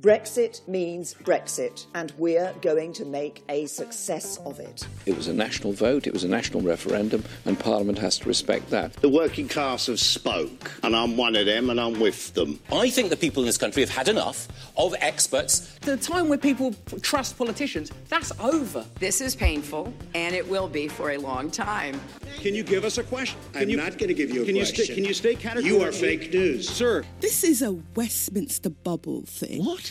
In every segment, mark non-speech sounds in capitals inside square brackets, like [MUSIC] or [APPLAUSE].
Brexit means Brexit, and we're going to make a success of it. It was a national vote, it was a national referendum, and Parliament has to respect that. The working class have spoke, and I'm one of them, and I'm with them. I think the people in this country have had enough of experts. The time where people trust politicians, that's over. This is painful, and it will be for a long time. Can you give us a question? I'm you, not going to give you a question. can question. You stay, can you stay categorically? You are fake news. Sir. This is a Westminster bubble thing. What?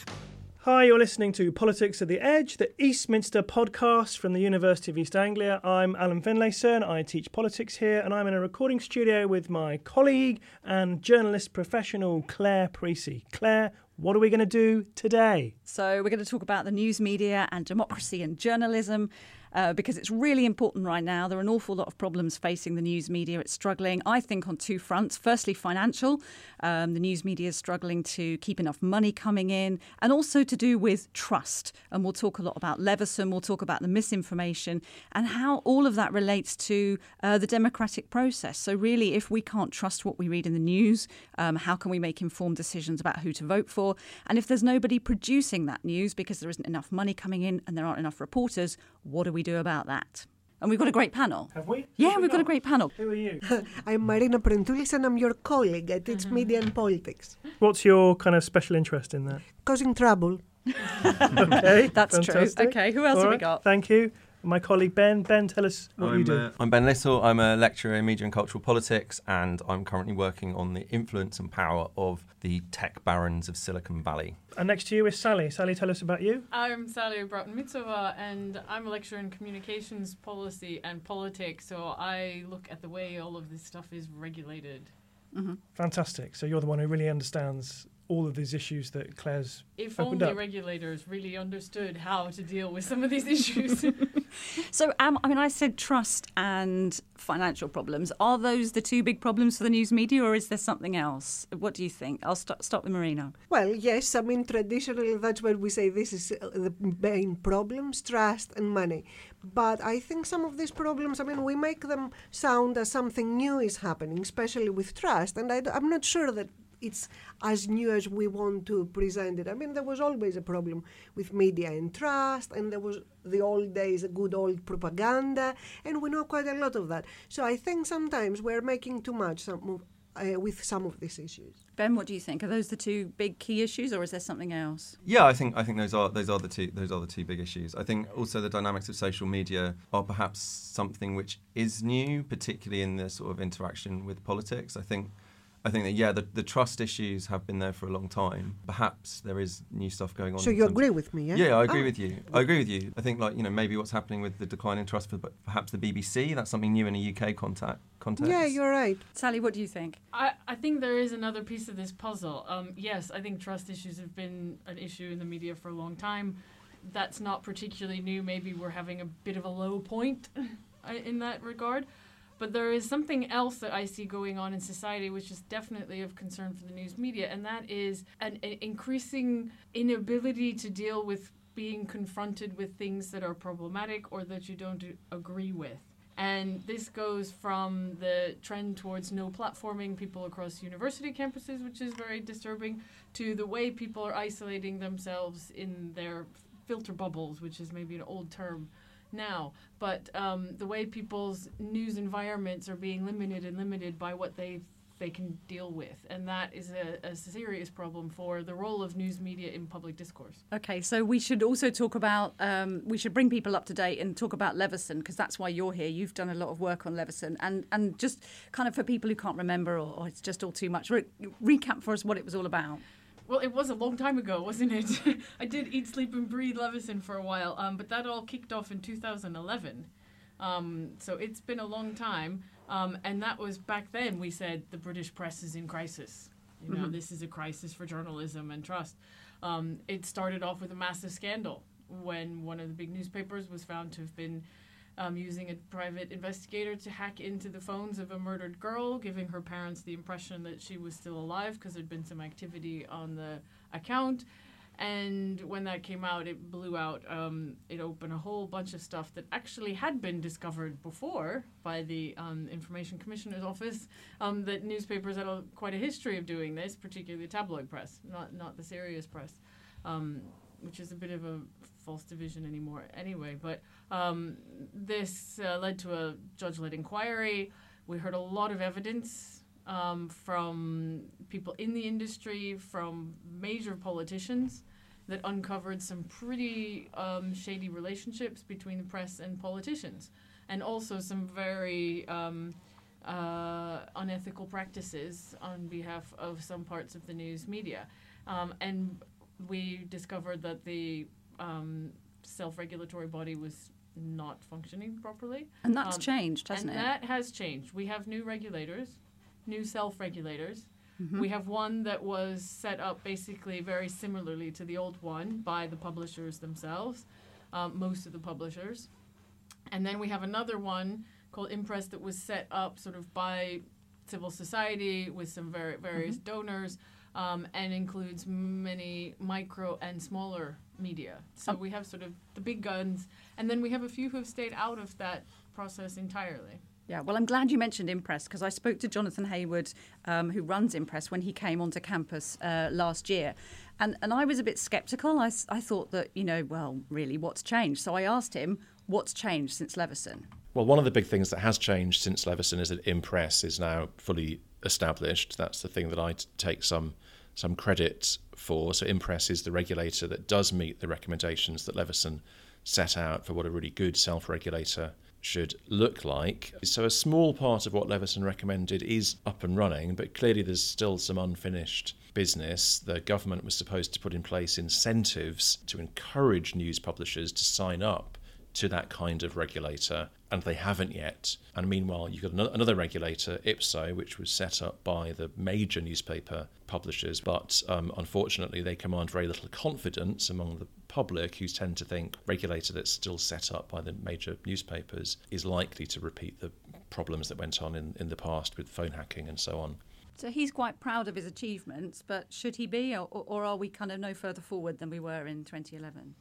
Hi, you're listening to Politics at the Edge, the Eastminster podcast from the University of East Anglia. I'm Alan Finlayson. I teach politics here, and I'm in a recording studio with my colleague and journalist professional Claire Precy. Claire, what are we going to do today? So, we're going to talk about the news media and democracy and journalism uh, because it's really important right now. There are an awful lot of problems facing the news media. It's struggling, I think, on two fronts. Firstly, financial. Um, the news media is struggling to keep enough money coming in, and also to do with trust. And we'll talk a lot about Leveson, we'll talk about the misinformation, and how all of that relates to uh, the democratic process. So, really, if we can't trust what we read in the news, um, how can we make informed decisions about who to vote for? And if there's nobody producing that news because there isn't enough money coming in and there aren't enough reporters, what do we do about that? And we've got a great panel. Have we? Yeah, we've got a great panel. Who are you? [LAUGHS] I'm Marina Prentoulis and I'm your colleague. at teach media and politics. What's your kind of special interest in that? Causing trouble. [LAUGHS] okay, [LAUGHS] That's fantastic. true. Okay, who else All have we got? Thank you. My colleague Ben. Ben, tell us what I'm, you do. uh, I'm Ben Little. I'm a lecturer in media and cultural politics, and I'm currently working on the influence and power of the tech barons of Silicon Valley. and next to you is Sally. Sally, tell us about you. I'm Sally Broughton Micova, and I'm a lecturer in communications policy and politics. So I look at the way all of this stuff is regulated. Fantastic. So you're the one who really understands all of these issues that Claire's If opened only up. regulators really understood how to deal with some of these issues. [LAUGHS] So, um, I mean, I said trust and financial problems. Are those the two big problems for the news media, or is there something else? What do you think? I'll start, start with Marina. Well, yes, I mean, traditionally, that's what we say this is uh, the main problems trust and money. But I think some of these problems, I mean, we make them sound as something new is happening, especially with trust. And I, am not sure that it's as new as we want to present it. I mean, there was always a problem with media and trust, and there was the old days, a good old propaganda, and we know quite a lot of that. So I think sometimes we're making too much some of, uh, with some of these issues. Ben, what do you think? Are those the two big key issues, or is there something else? Yeah, I think I think those are those are the two those are the two big issues. I think also the dynamics of social media are perhaps something which is new, particularly in the sort of interaction with politics. I think I think that yeah, the, the trust issues have been there for a long time. Perhaps there is new stuff going on. So you terms- agree with me, yeah? Yeah, I agree Ah. with you. I agree with you. I think like you know maybe what's happening with the decline in trust for but perhaps the BBC. That's something new in a UK contact context. Yeah, you're right. Sally, what do you think? I, I think there is another piece of this puzzle. Um, yes, I think trust issues have been an issue in the media for a long time. That's not particularly new. Maybe we're having a bit of a low point uh, [LAUGHS] in that regard. But there is something else that I see going on in society, which is definitely of concern for the news media, and that is an, an increasing inability to deal with being confronted with things that are problematic or that you don't agree with. And this goes from the trend towards no platforming people across university campuses, which is very disturbing, to the way people are isolating themselves in their filter bubbles, which is maybe an old term now. But um, the way people's news environments are being limited and limited by what they they can deal with, and that is a, a serious problem for the role of news media in public discourse. Okay, so we should also talk about, um, we should bring people up to date and talk about Leveson, because that's why you're here. You've done a lot of work on Leveson. And, and just kind of for people who can't remember or, or it's just all too much, re- recap for us what it was all about. Well, it was a long time ago, wasn't it? [LAUGHS] I did eat, sleep, and breathe Leveson for a while, um, but that all kicked off in 2011. Um, so it's been a long time. Um, and that was back then we said the British press is in crisis. You know, Mhm. this is a crisis for journalism and trust. Um, it started off with a massive scandal when one of the big newspapers was found to have been um, using a private investigator to hack into the phones of a murdered girl, giving her parents the impression that she was still alive because there'd been some activity on the account. And when that came out, it blew out. Um, it opened a whole bunch of stuff that actually had been discovered before by the um, Information Commissioner's Office. Um, that newspapers had a, quite a history of doing this, particularly the tabloid press, not not the serious press. um, which is a bit of a false division anymore anyway. But um, this uh, led to a judge-led inquiry. We heard a lot of evidence um, from people in the industry, from major politicians, that uncovered some pretty um, shady relationships between the press and politicians, and also some very um, uh, unethical practices on behalf of some parts of the news media. Um, and we discovered that the um, self-regulatory body was not functioning properly. And that's Um, changed, hasn't and it? that has changed. We have new regulators, new self-regulators. Mhm. We have one that was set up basically very similarly to the old one by the publishers themselves, um, most of the publishers. And then we have another one called Impress that was set up sort of by civil society with some very various Mhm. donors um, and includes many micro and smaller media. So we have sort of the big guns, and then we have a few who have stayed out of that process entirely. Yeah, well, I'm glad you mentioned Impress because I spoke to Jonathan Heawood, um, who runs Impress, when he came onto campus uh, last year. And, and I was a bit sceptical. I, I thought that, you know, well, really, what's changed? So I asked him, what's changed since Leveson? Well, one of the big things that has changed since Leveson is that Impress is now fully established. That's the thing that I take some some credit for. So Impress is the regulator that does meet the recommendations that Leveson set out for what a really good self-regulator should look like. So a small part of what Leveson recommended is up and running, but clearly there's still some unfinished business. The government was supposed to put in place incentives to encourage news publishers to sign up to that kind of regulator, and they haven't yet. And meanwhile, you've got another regulator, IPSO, which was set up by the major newspaper publishers, but um, unfortunately, they command very little confidence among the public, who tend to think regulator that's still set up by the major newspapers is likely to repeat the problems that went on in, in the past with phone hacking and so on. So he's quite proud of his achievements, but should he be, or, or are we kind of no further forward than we were in 2011?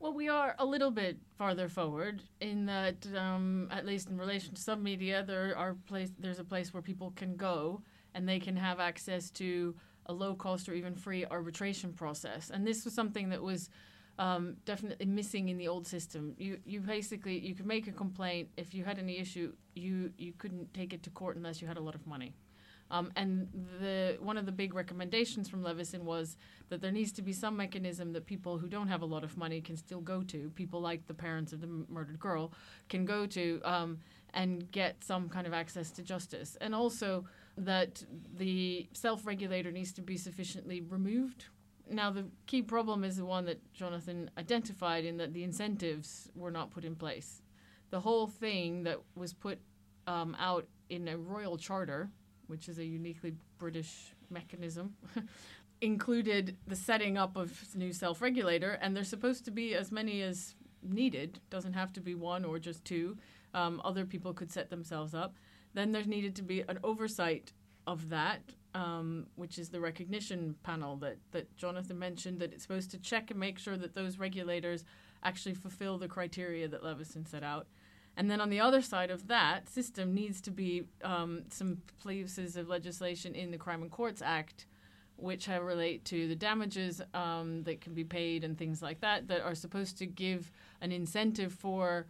Well, we are a little bit farther forward in that, um, at least in relation to some media, there are place there's a place where people can go and they can have access to a low cost or even free arbitration process. And this was something that was um, definitely missing in the old system. You you basically you could make a complaint if you had any issue. You you couldn't take it to court unless you had a lot of money. Um, and the one of the big recommendations from Leveson was that there needs to be some mechanism that people who don't have a lot of money can still go to. People like the parents of the murdered girl can go to um, and get some kind of access to justice. And also that the self-regulator needs to be sufficiently removed. Now the key problem is the one that Jonathan identified in that the incentives were not put in place. The whole thing that was put um, out in a royal charter which is a uniquely British mechanism, [LAUGHS] included the setting up of new self-regulator, and there's supposed to be as many as needed. Doesn't have to be one or just two. Um, other people could set themselves up. Then there's needed to be an oversight of that, um, which is the recognition panel that that Jonathan mentioned. That it's supposed to check and make sure that those regulators actually fulfill the criteria that Leveson set out. And then on the other side of that system needs to be um, some pieces of legislation in the Crime and Courts Act, which relate to the damages um, that can be paid and things like that, that are supposed to give an incentive for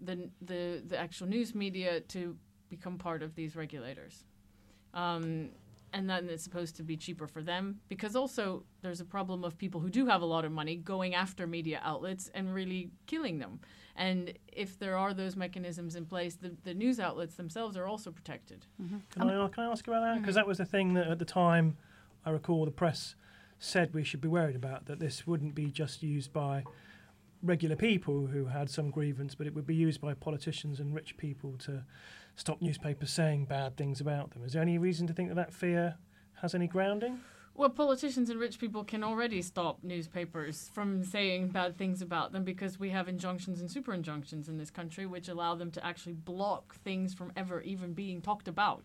the the, the actual news media to become part of these regulators. Um, and then it's supposed to be cheaper for them because also there's a problem of people who do have a lot of money going after media outlets and really killing them. And if there are those mechanisms in place, the, the news outlets themselves are also protected. Mm-hmm. Can, I, can I ask about that? Because mm-hmm. that was the thing that at the time, I recall the press said we should be worried about, that this wouldn't be just used by regular people who had some grievance, but it would be used by politicians and rich people to stop newspapers saying bad things about them. Is there any reason to think that that fear has any grounding? Well, politicians and rich people can already stop newspapers from saying bad things about them because we have injunctions and super injunctions in this country which allow them to actually block things from ever even being talked about.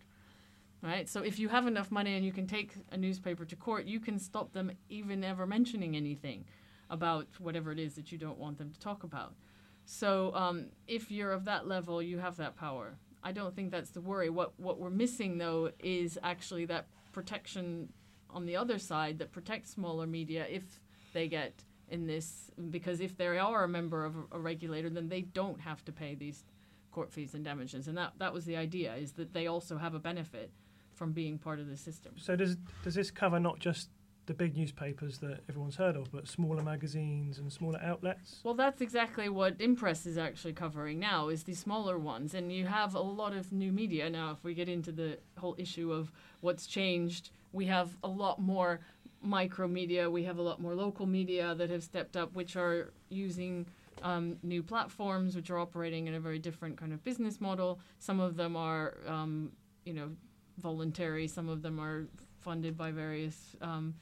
Right? So if you have enough money and you can take a newspaper to court, you can stop them even ever mentioning anything about whatever it is that you don't want them to talk about. So um, if you're of that level, you have that power. I don't think that's the worry. What what we're missing though is actually that protection on the other side that protects smaller media if they get in this because if they are a member of a, a regulator, then they don't have to pay these court fees and damages, and that that was the idea is that they also have a benefit from being part of the system. So does does this cover not just the big newspapers that everyone's heard of, but smaller magazines and smaller outlets? Well, that's exactly what Impress is actually covering now is the smaller ones, and you have a lot of new media now. If we get into the whole issue of what's changed, we have a lot more micro media. We have a lot more local media that have stepped up, which are using um, new platforms, which are operating in a very different kind of business model. Some of them are, um, you know, voluntary. Some of them are funded by various um,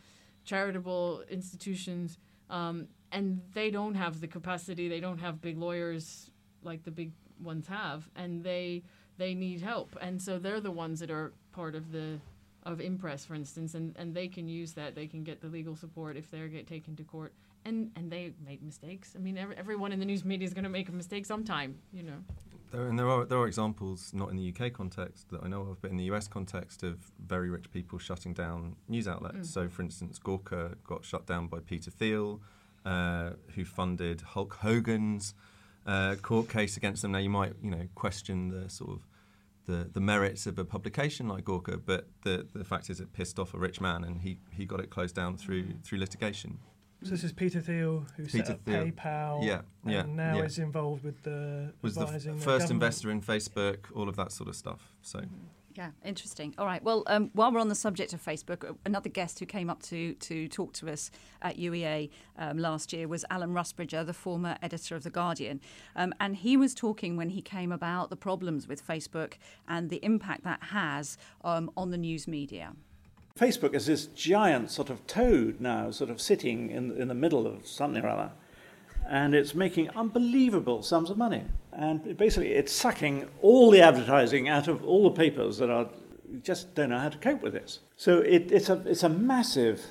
charitable institutions, um, and they don't have the capacity. They don't have big lawyers like the big ones have, and they they need help. And so they're the ones that are part of the of Impress, for instance, and, and they can use that. They can get the legal support if they get taken to court. And, and they make mistakes. I mean, every, everyone in the news media is going to make a mistake sometime, you know. There, and there are there are examples, not in the UK context that I know of, but in the US context of very rich people shutting down news outlets. Mm. So, for instance, Gawker got shut down by Peter Thiel, uh, who funded Hulk Hogan's uh, court case against them. Now, you might you know question the sort of the, the merits of a publication like Gawker, but the, the fact is it pissed off a rich man, and he, he got it closed down through through litigation. So this is Peter Thiel who Peter set up Thiel. PayPal. Yeah, and yeah, now yeah. is involved with the Was the f- advising the first investor in Facebook, all of that sort of stuff. So. Yeah, interesting. All right. Well, um, while we're on the subject of Facebook, uh, another guest who came up to to talk to us at UEA um, last year was Alan Rusbridger, the former editor of the Guardian, um, and he was talking when he came about the problems with Facebook and the impact that has um, on the news media. Facebook is this giant sort of toad now, sort of sitting in, in the middle of something or other, and it's making unbelievable sums of money. And basically, it's sucking all the advertising out of all the papers that are just don't know how to cope with this. So it, it's a it's a massive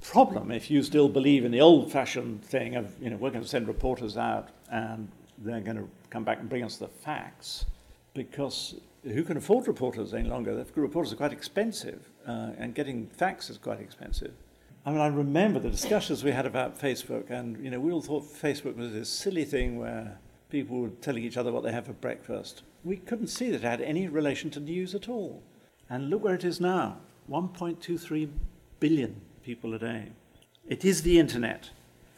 problem if you still believe in the old-fashioned thing of you know we're going to send reporters out and they're going to come back and bring us the facts because who can afford reporters any longer? The reporters are quite expensive, uh, and getting facts is quite expensive. I mean, I remember the discussions we had about Facebook, and you know, we all thought Facebook was this silly thing where people were telling each other what they had for breakfast. We couldn't see that it had any relation to news at all. And look where it is now: 1.23 billion people a day. It is the internet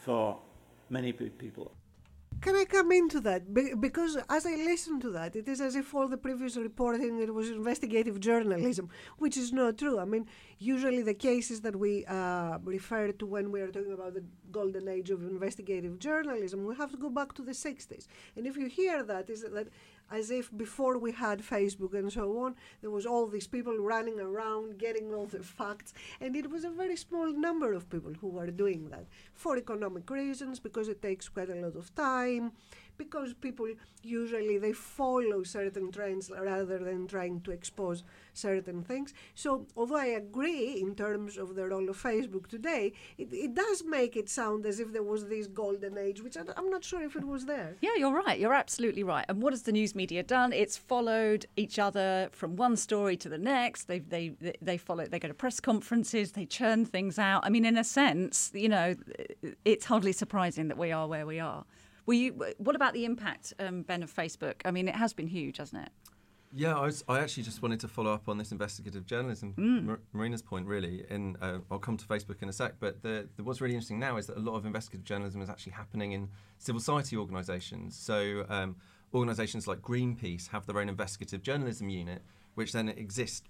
for many people. Can I come into that? Be- because as I listen to that, it is as if all the previous reporting it was investigative journalism, which is not true. I mean, usually the cases that we uh, refer to when we are talking about the golden age of investigative journalism, we have to go back to the 60s. And if you hear that, is that as if before we had Facebook and so on, there was all these people running around getting all the facts, and it was a very small number of people who were doing that for economic reasons, because it takes quite a lot of time, because people usually they follow certain trends rather than trying to expose certain things. So although I agree in terms of the role of Facebook today, it, it does make it sound as if there was this golden age, which I, I'm not sure if it was there. Yeah, you're right. You're absolutely right. And what has the news media done? It's followed each other from one story to the next. They they they follow. They go to press conferences. They churn things out. I mean, in a sense, you know, it's hardly surprising that we are where we are. Were you? What about the impact, um, Ben, of Facebook? I mean, it has been huge, hasn't it? Yeah, I, was, I actually just wanted to follow up on this investigative journalism, Mm. Mar- Marina's point, really. And uh, I'll come to Facebook in a sec. But the, the, what's really interesting now is that a lot of investigative journalism is actually happening in civil society organisations. So um, organisations like Greenpeace have their own investigative journalism unit, which then exists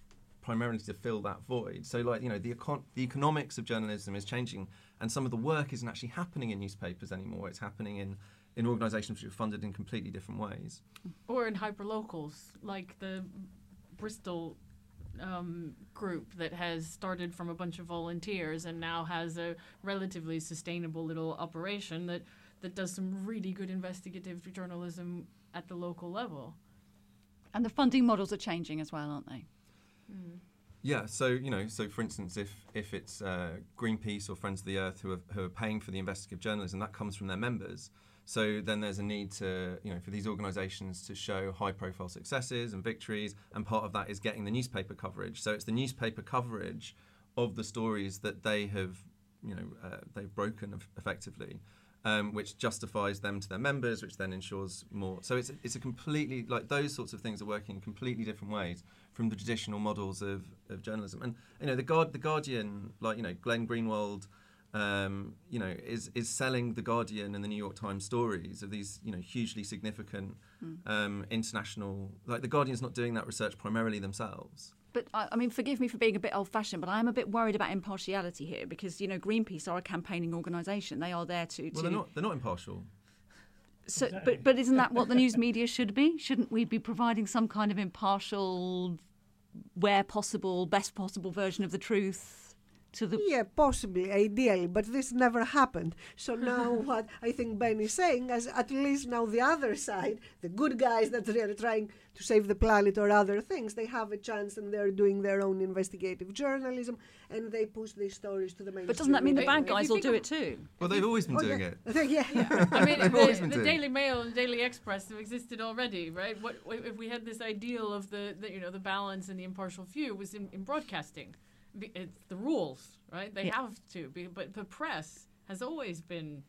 primarily to fill that void. So, like you know, the econ- the economics of journalism is changing, and some of the work isn't actually happening in newspapers anymore. It's happening in in organisations which are funded in completely different ways. Or in hyperlocals, like the Bristol um, group that has started from a bunch of volunteers and now has a relatively sustainable little operation that, that does some really good investigative journalism at the local level. And the funding models are changing as well, aren't they? Yeah, so you know, so for instance, if if it's uh, Greenpeace or Friends of the Earth who are, who are paying for the investigative journalism, that comes from their members. So then there's a need to, you know, for these organisations to show high-profile successes and victories, and part of that is getting the newspaper coverage. So it's the newspaper coverage of the stories that they have you know uh, they've broken effectively. Um, which justifies them to their members, which then ensures more. So it's it's a completely like those sorts of things are working in completely different ways from the traditional models of, of journalism. And you know the guard the Guardian, like you know Glenn Greenwald, um, you know is is selling the Guardian and the New York Times stories of these you know hugely significant Mm. um, international. Like the Guardian's not doing that research primarily themselves. But I, I mean, forgive me for being a bit old-fashioned, but I am a bit worried about impartiality here because you know Greenpeace are a campaigning organisation. They are there to. Well, to they're not they're not impartial. So, but but isn't that what the news media should be? Shouldn't we be providing some kind of impartial, where possible, best possible version of the truth to the? Yeah, possibly, ideally, but this never happened. So now, [LAUGHS] what I think Ben is saying is at least now the other side, the good guys that they are trying to save the planet or other things, they have a chance and they're doing their own investigative journalism and they push these stories to the mainstream. But doesn't that mean the bad guys will do it too? Well, they've always been Oh, doing yeah. it. I [LAUGHS] think, yeah, [LAUGHS] yeah. I mean, They've always the, been the doing. Daily Mail and Daily Express have existed already, right? What if we had this ideal of the, the you know the balance and the impartial view was in, in broadcasting? Be- It's the rules, right? They Yeah. have to be, but the press has always been,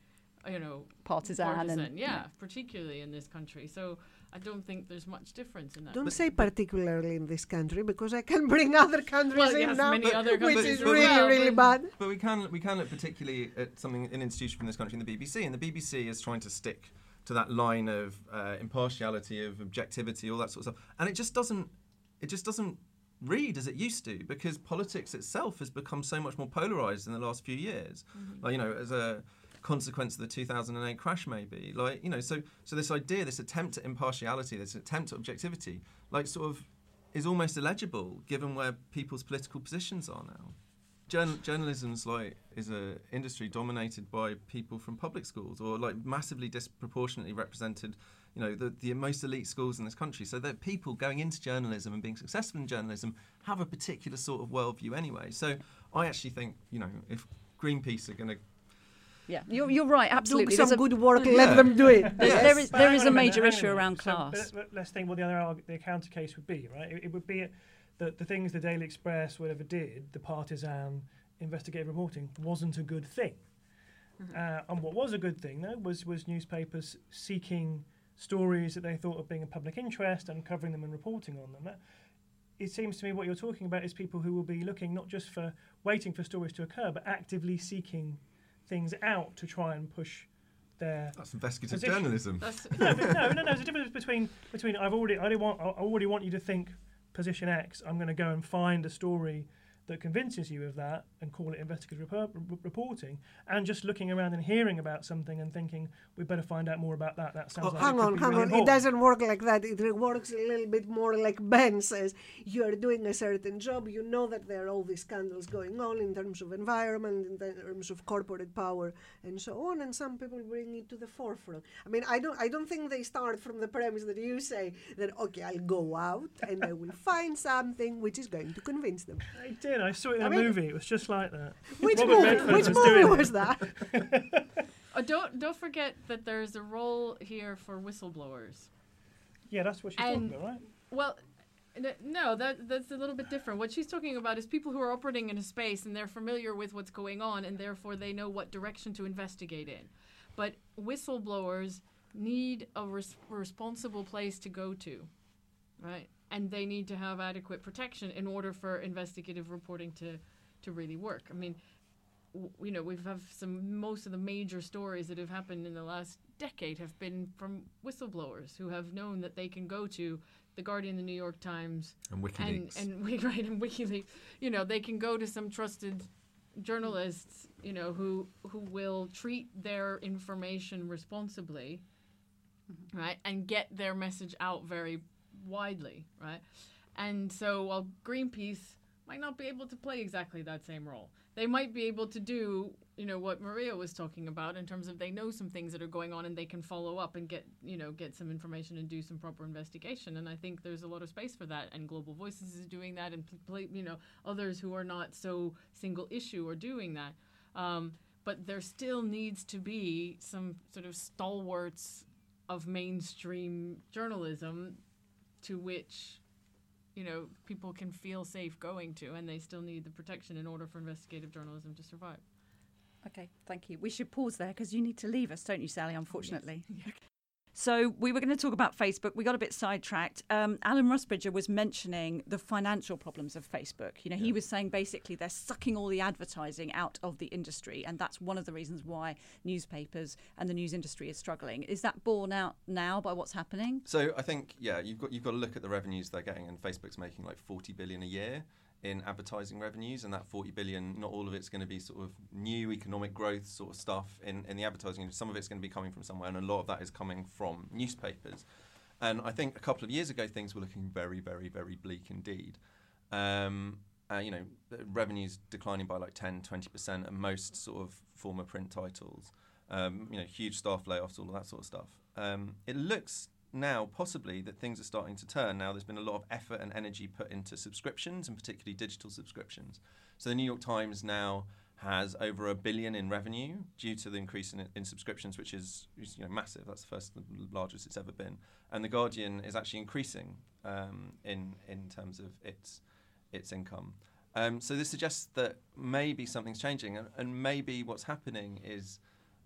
uh, you know, Partisan and- yeah, yeah. particularly in this country. So I don't think there's much difference in that. Don't say particularly in this country because I can bring other countries Well, in yes, now, many other which is as really, well, really but- bad. But we can we can look particularly at something an institution from this country, in the BBC, and the BBC is trying to stick to that line of uh, impartiality, of objectivity, all that sort of stuff, and it just doesn't it just doesn't read as it used to because politics itself has become so much more polarized in the last few years. Mm-hmm. Like you know, as a consequence of the 2008 crash maybe. Like you know so so this idea this attempt at impartiality this attempt at objectivity like sort of is almost illegible given where people's political positions are now. Journ- journalism's like is a industry dominated by people from public schools or like massively disproportionately represented you know the, the most elite schools in this country so that people going into journalism and being successful in journalism have a particular sort of worldview anyway so i actually think you know if greenpeace are going to Yeah, you're, you're right. Absolutely, some There's good work, let them do it. [LAUGHS] There's, Yes. There is But there hang is on a major hang on a issue around So, class. but- but let's think what the other the counter case would be, right? It, it would be that the things the Daily Express, whatever did, the partisan investigative reporting, wasn't a good thing. Uh, and what was a good thing, though, was was newspapers seeking stories that they thought of being a public interest and covering them and reporting on them. That, it seems to me what you're talking about is people who will be looking not just for waiting for stories to occur, but actively seeking things out to try and push their. That's investigative position. journalism. [LAUGHS] no, but no, no, no. There's a difference between between I've already I already want I already want you to think position X. I'm going to go and find a story that convinces you of that and call it investigative repor- r- reporting, and just looking around and hearing about something and thinking we better find out more about that. That sounds Oh, like hang on, hang really on. It doesn't work like that. It works a little bit more like Ben says. You are doing a certain job. You know that there are all these scandals going on in terms of environment, in terms of corporate power, and so on. And some people bring it to the forefront. I mean, I don't. I don't think they start from the premise that you say that okay, I'll go out and I will find something which is going to convince them. I did. I saw it in I a mean- movie. It was just like that. [LAUGHS] Which Robert movie? Which was movie was that? Uh, [LAUGHS] don't don't forget that there's a role here for whistleblowers. Yeah, that's what she's And- talking about, right? Well, n- no, that that's a little bit different. What she's talking about is people who are operating in a space and they're familiar with what's going on and therefore they know what direction to investigate in. But whistleblowers need a res- responsible place to go to, right? And they need to have adequate protection in order for investigative reporting to to really work. I mean, w- you know, we've have some most of the major stories that have happened in the last decade have been from whistleblowers who have known that they can go to the Guardian, the New York Times, And WikiLeaks. and, and [LAUGHS] we right and WikiLeaks. You know, they can go to some trusted journalists, you know, who who will treat their information responsibly, mm-hmm. right, and get their message out very widely, right. And so, while Greenpeace might not be able to play exactly that same role, they might be able to do, you know, what Maria was talking about in terms of they know some things that are going on and they can follow up and get, you know, get some information and do some proper investigation. And I think there's a lot of space for that. And Global Voices is doing that, and you know, others who are not so single issue are doing that. Um, but there still needs to be some sort of stalwarts of mainstream journalism to which you know people can feel safe going to and they still need the protection in order for investigative journalism to survive Okay, thank you. We should pause there because you need to leave us, don't you, Sally? Unfortunately. Yes. [LAUGHS] So we were going to talk about Facebook. We got a bit sidetracked. Um, Alan Rusbridger was mentioning the financial problems of Facebook. You know, yeah. he was saying basically they're sucking all the advertising out of the industry, and that's one of the reasons why newspapers and the news industry is struggling. Is that borne out now by what's happening? So I think yeah, you've got you've got to look at the revenues they're getting, and Facebook's making like forty billion a year in advertising revenues, and that 40 billion, not all of it's going to be sort of new economic growth sort of stuff in, in the advertising. Some of it's going to be coming from somewhere, and a lot of that is coming from newspapers. And I think a couple of years ago, things were looking very, very, very bleak indeed. Um, uh, you know, revenues declining by like 10, 20% and most sort of former print titles. Um, you know, huge staff layoffs, all of that sort of stuff. Um, it looks now possibly that things are starting to turn. Now there's been a lot of effort and energy put into subscriptions and particularly digital subscriptions. So the New York Times now has over a billion in revenue due to the increase in, in subscriptions, which is, you know massive. That's the first, the largest it's ever been. And the Guardian is actually increasing um, in in terms of its its income. Um, so this suggests that maybe something's changing, and, and maybe what's happening is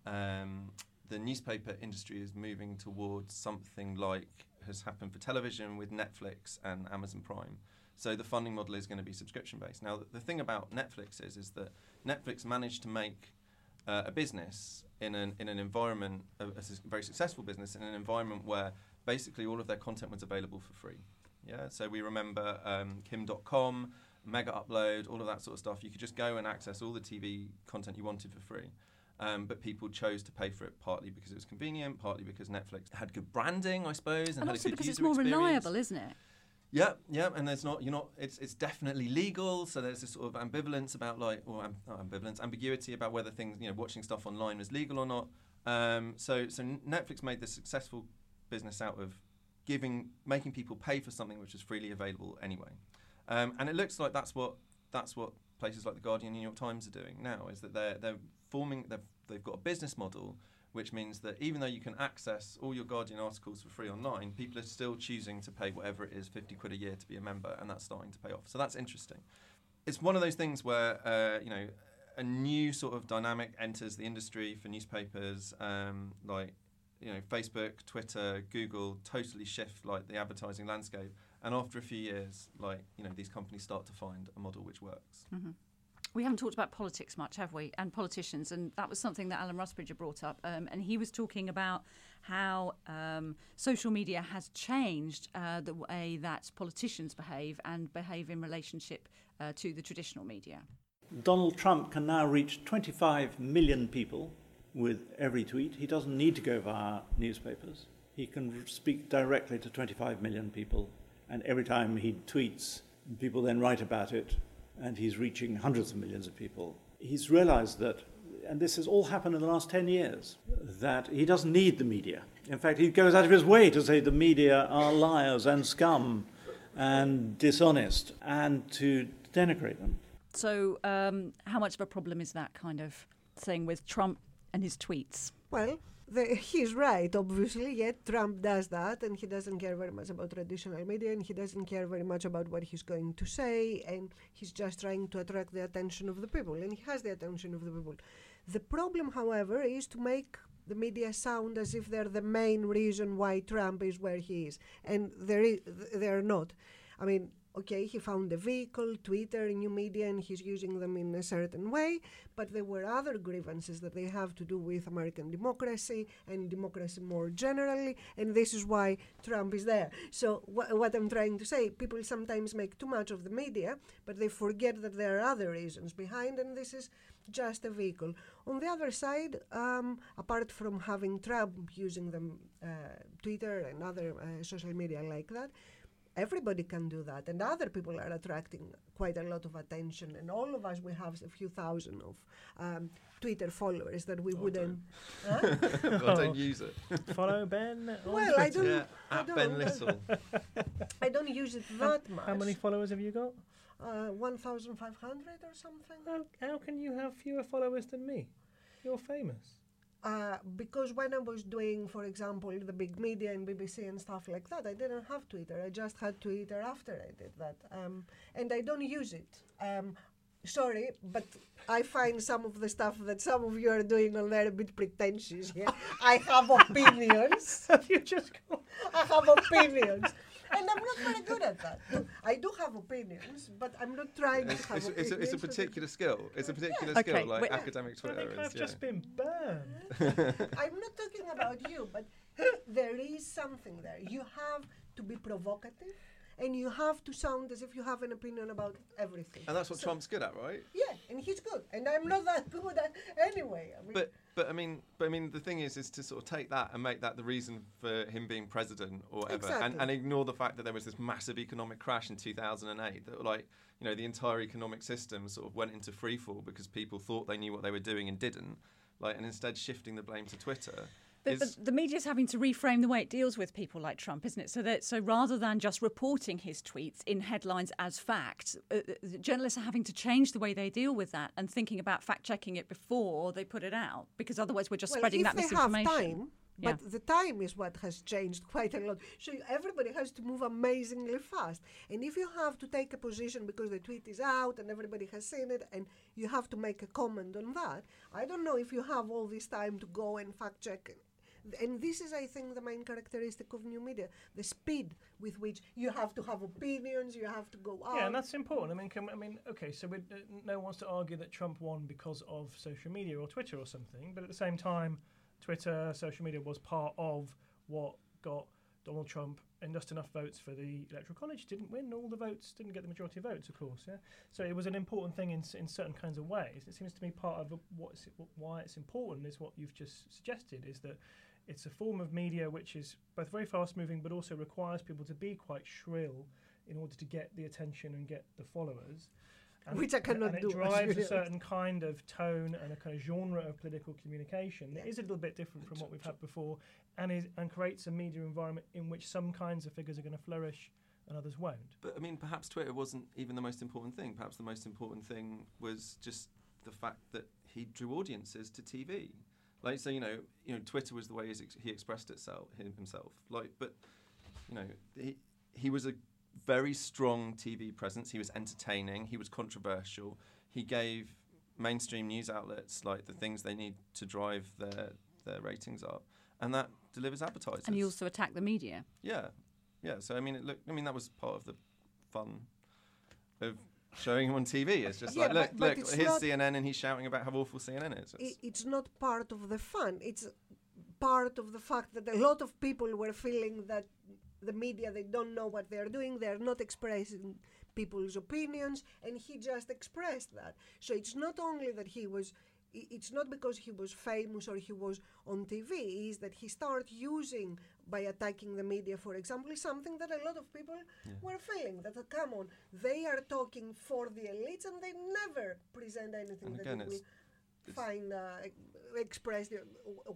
um, the newspaper industry is moving towards something like has happened for television with Netflix and Amazon Prime. So the funding model is going to be subscription based. Now, the thing about Netflix is, is that Netflix managed to make uh, a business in an, in an environment, a, a, very successful business, in an environment where basically all of their content was available for free. Yeah, so we remember um, Kim Dotcom, Mega Upload, all of that sort of stuff. You could just go and access all the TV content you wanted for free. Um, but people chose to pay for it partly because it was convenient, partly because Netflix had good branding, I suppose, and, and had also a good because it's more experience. reliable, isn't it? Yeah, yeah, and there's not, you're not, it's it's definitely legal, so there's this sort of ambivalence about like, or not ambivalence, ambiguity about whether things, you know, watching stuff online is legal or not. Um, so so Netflix made this successful business out of giving, making people pay for something which is freely available anyway, um, and it looks like that's what that's what places like the Guardian New York Times are doing now, is that they're they're forming, they've they've got a business model which means that even though you can access all your Guardian articles for free online, people are still choosing to pay whatever it is, 50 quid a year to be a member, and that's starting to pay off. So that's interesting. It's one of those things where, uh, you know, a new sort of dynamic enters the industry for newspapers, um, like, you know, Facebook, Twitter, Google totally shift like the advertising landscape. And after a few years, like, you know, these companies start to find a model which works. Mm-hmm we haven't talked about politics much, have we? And politicians, and that was something that Alan Rusbridger brought up. Um, and he was talking about how um, social media has changed uh, the way that politicians behave and behave in relationship uh, to the traditional media. Donald Trump can now reach 25 million people with every tweet. He doesn't need to go via newspapers. He can speak directly to 25 million people, and every time he tweets, people then write about it and he's reaching hundreds of millions of people. He's realized that, and this has all happened in the last 10 years, that he doesn't need the media. In fact, he goes out of his way to say the media are liars and scum and dishonest and to denigrate them. So, um, how much of a problem is that kind of thing with Trump and his tweets? Well, the, he's right, obviously. Yet Trump does that, and he doesn't care very much about traditional media, and he doesn't care very much about what he's going to say, and he's just trying to attract the attention of the people, and he has the attention of the people. The problem, however, is to make the media sound as if they're the main reason why Trump is where he is, and they're, not. I mean, okay, he found a vehicle, Twitter, new media, and he's using them in a certain way. But there were other grievances that they have to do with American democracy and democracy more generally, and this is why Trump is there. So, wh- what I'm trying to say, people sometimes make too much of the media, but they forget that there are other reasons behind, and this is just a vehicle. On the other side, um, apart from having Trump using them, uh, Twitter and other uh, social media like that, everybody can do that and other people are attracting quite a lot of attention and all of us we have a few thousand of um, twitter followers that we oh, wouldn't huh? [LAUGHS] [LAUGHS] [LAUGHS] I don't use it. Follow ben well i don't, yeah, I at don't ben little. I don't use it that much how many followers have you got? Uh, 1500 or something. How, how can you have fewer followers than me? You're famous uh, because when I was doing, for example, the big media and BBC and stuff like that, I didn't have Twitter. I just had Twitter after I did that, um, and I don't use it. Um, sorry, but I find some of the stuff that some of you are doing on there a bit pretentious. Yeah? I have [LAUGHS] opinions. you just go I have opinions. And I'm not very good at that. I do have opinions, but I'm not trying to It's, have it's, opinions. it's, a, it's a particular skill. It's a particular Yeah. skill, Okay, like wait. academic I Twitter think. I've yeah. just been burned. [LAUGHS] I'm not talking about you, but [LAUGHS] there is something there. You have to be provocative and you have to sound as if you have an opinion about everything. And that's what So- Trump's good at, right? Yeah, and he's good. And I'm not that good at anyway. I mean, But but I mean but I mean the thing is is to sort of take that and make that the reason for him being president or whatever and, Exactly. and ignore the fact that there was this massive economic crash in 2008 that like you know the entire economic system sort of went into free fall because people thought they knew what they were doing and didn't like and instead shifting the blame to Twitter But, is but the media's having to reframe the way it deals with people like Trump, isn't it? So that so rather than just reporting his tweets in headlines as fact, uh, uh, journalists are having to change the way they deal with that and thinking about fact checking it before they put it out, because otherwise we're just well, spreading if that they misinformation. have time, Yeah. but the time is what has changed quite a lot. So everybody has to move amazingly fast. And if you have to take a position because the tweet is out and everybody has seen it, and you have to make a comment on that, I don't know if you have all this time to go and fact check. And this is, I think, the main characteristic of new media: the speed with which you have to have opinions, you have to go out. Yeah, and that's important. I mean, can, I mean, okay, so uh, no one wants to argue that Trump won because of social media or Twitter or something, but at the same time, Twitter, social media was part of what got Donald Trump and just enough votes for the electoral college. Didn't win all the votes, didn't get the majority of votes, of course. Yeah, so it was an important thing in in certain kinds of ways. It seems to me part of what's why it's important is what you've just suggested is that it's a form of media which is both very fast moving but also requires people to be quite shrill in order to get the attention and get the followers. Which I cannot and it do, as drives a certain kind of tone and a kind of genre of political communication that is a little bit different from what we've had before, and is and creates a media environment in which some kinds of figures are going to flourish and others won't. But I mean, perhaps Twitter wasn't even the most important thing. Perhaps the most important thing was just the fact that he drew audiences to TV. Like, so you know, you know, Twitter was the way he expressed itself himself. Like, but you know, he he was a very strong TV presence. He was entertaining. He was controversial. He gave mainstream news outlets like the things they need to drive their their ratings up, and that delivers advertisers. And you also attack the media. Yeah, yeah. So I mean, it look. I mean, that was part of the fun of showing him on TV. It's just Yeah, like, look, but- but look, here's not- CNN, and he's shouting about how awful CNN is. It's- it's not part of the fun. It's part of the fact that a lot of people were feeling that the media they don't know what they're doing. They're not expressing people's opinions, and he just expressed that. So it's not only that he was. It's not because he was famous or he was on TV. Is that he started using by attacking the media, for example, is something that a lot of people were feeling. That uh, come on, they are talking for the elites, and they never present anything And that again, will find uh, express the,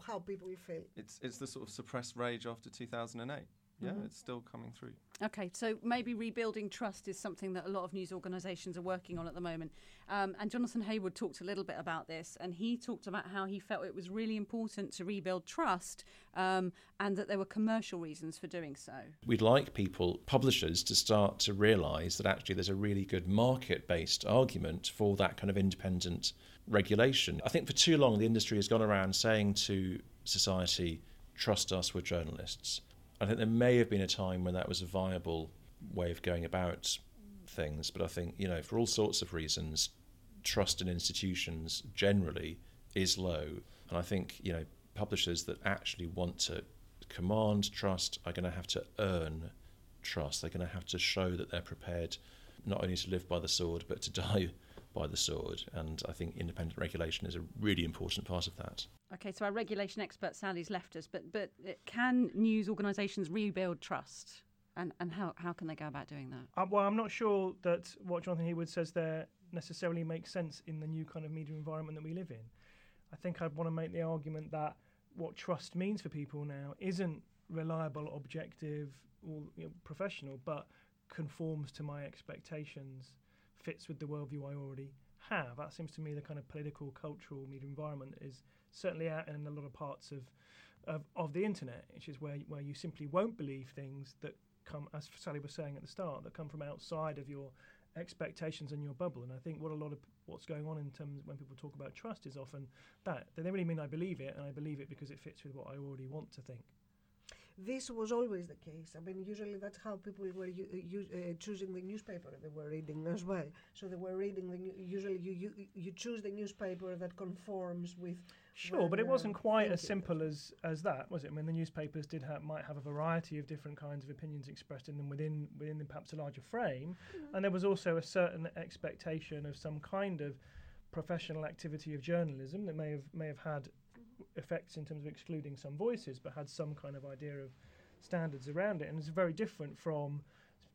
how people feel. It's it's the sort of suppressed rage after 2008. Yeah, Mhm. it's still coming through. Okay, so maybe rebuilding trust is something that a lot of news organisations are working on at the moment. Um, and Jonathan Heawood talked a little bit about this, and he talked about how he felt it was really important to rebuild trust um, and that there were commercial reasons for doing so. We'd like people, publishers, to start to realise that actually there's a really good market based argument for that kind of independent regulation. I think for too long the industry has gone around saying to society, trust us, we're journalists. I think there may have been a time when that was a viable way of going about things, but I think, you know, for all sorts of reasons, trust in institutions generally is low. And I think, you know, publishers that actually want to command trust are going to have to earn trust. They're going to have to show that they're prepared not only to live by the sword, but to die by the sword. And I think independent regulation is a really important part of that. Okay, so our regulation expert Sally's left us, but but can news organisations rebuild trust, and and how how can they go about doing that? Uh, well, I'm not sure that what Jonathan Heawood says there necessarily makes sense in the new kind of media environment that we live in. I think I'd want to make the argument that what trust means for people now isn't reliable, objective, or you know, professional, but conforms to my expectations, fits with the worldview I already have. That seems to me the kind of political, cultural media environment is certainly out in a lot of parts of of, of the internet, which is where where you simply won't believe things that come, as Sally was saying at the start, that come from outside of your expectations and your bubble. And I think what a lot of what's going on in terms when people talk about trust is often that they don't really mean I believe it, and I believe it because it fits with what I already want to think. This was always the case. I mean, usually that's how people were u- u- uh, choosing the newspaper they were reading as well. So they were reading the new- usually you, you you choose the newspaper that conforms with. Sure, but it wasn't uh, quite as simple as, as that, was it? I mean, the newspapers did have, might have a variety of different kinds of opinions expressed in them within within perhaps a larger frame, and there was also a certain expectation of some kind of professional activity of journalism that may have may have had effects in terms of excluding some voices, but had some kind of idea of standards around it, and it's very different from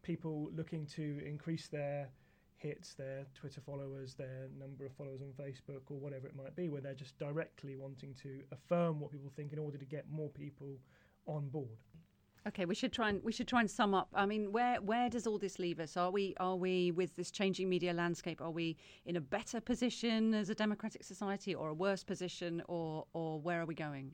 people looking to increase their hits, their Twitter followers, their number of followers on Facebook, or whatever it might be, where they're just directly wanting to affirm what people think in order to get more people on board. Okay, we should try and we should try and sum up. I mean, where where does all this leave us? Are we are we with this changing media landscape? Are we in a better position as a democratic society, or a worse position, or or where are we going?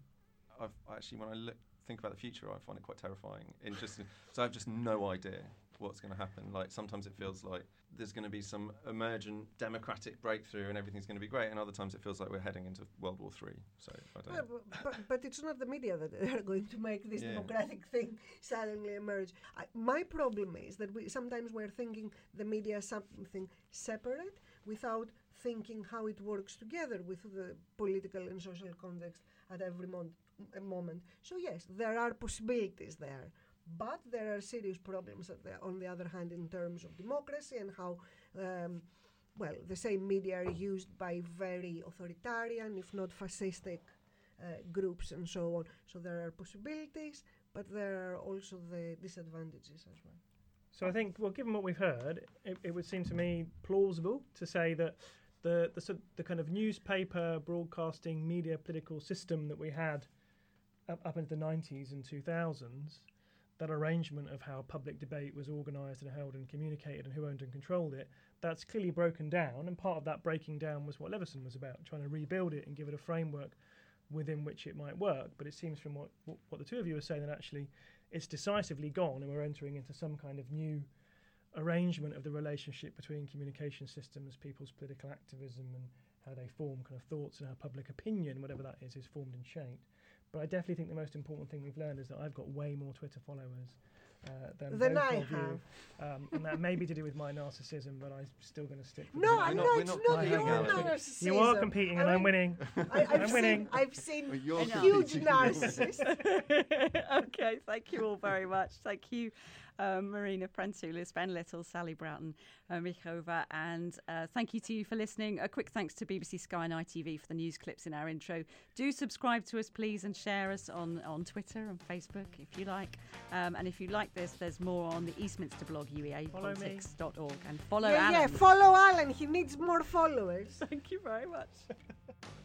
I've actually, when I look, think about the future, I find it quite terrifying. In just, so I have just no idea what's going to happen. Like sometimes it feels like there's going to be some emergent democratic breakthrough and everything's going to be great, and other times it feels like we're heading into World War Three. So I don't. Well, but, but, it's not the media that are [LAUGHS] going to make this Yeah. democratic thing suddenly emerge. I, my problem is that we sometimes we're thinking the media is something separate without thinking how it works together with the political and social context at every a moment. So yes, there are possibilities there. But there are serious problems the, on the other hand in terms of democracy and how um, well, the same media are used by very authoritarian, if not fascistic, uh, groups and so on. So there are possibilities, but there are also the disadvantages as well. So I think, well, given what we've heard, it, it would seem to me plausible to say that the the, the kind of newspaper broadcasting media political system that we had up, up into the 90s and 2000s, that arrangement of how public debate was organised and held and communicated and who owned and controlled it, that's clearly broken down. And part of that breaking down was what Leveson was about, trying to rebuild it and give it a framework within which it might work. But it seems from what, what what the two of you are saying that actually it's decisively gone and we're entering into some kind of new arrangement of the relationship between communication systems, people's political activism, and how they form kind of thoughts and how public opinion, whatever that is, is formed and shaped. But I definitely think the most important thing we've learned is that I've got way more Twitter followers uh, than, Than both I of you. have. Um, and that may be to do with my narcissism, but I'm still going to stick. with No, it. I'm not- it's not your narcissism. You are competing, and I I'm winning. [LAUGHS] I, I've I'm seen, winning. I've seen You're huge competing. narcissists. [LAUGHS] okay, thank you all very much. Thank you, um, Marina Prentoulis, Ben Little, Sally Broughton, uh, Micova, and uh, thank you to you for listening. A quick thanks to BBC Sky and ITV for the news clips in our intro. Do subscribe to us, please, and share us on, on Twitter and Facebook if you like. Um, and if you like this, there's more on the Eastminster blog, ueapolitics.org. And follow yeah, Alan. yeah, follow Alan. He needs more followers. [LAUGHS] Thank you very much. [LAUGHS]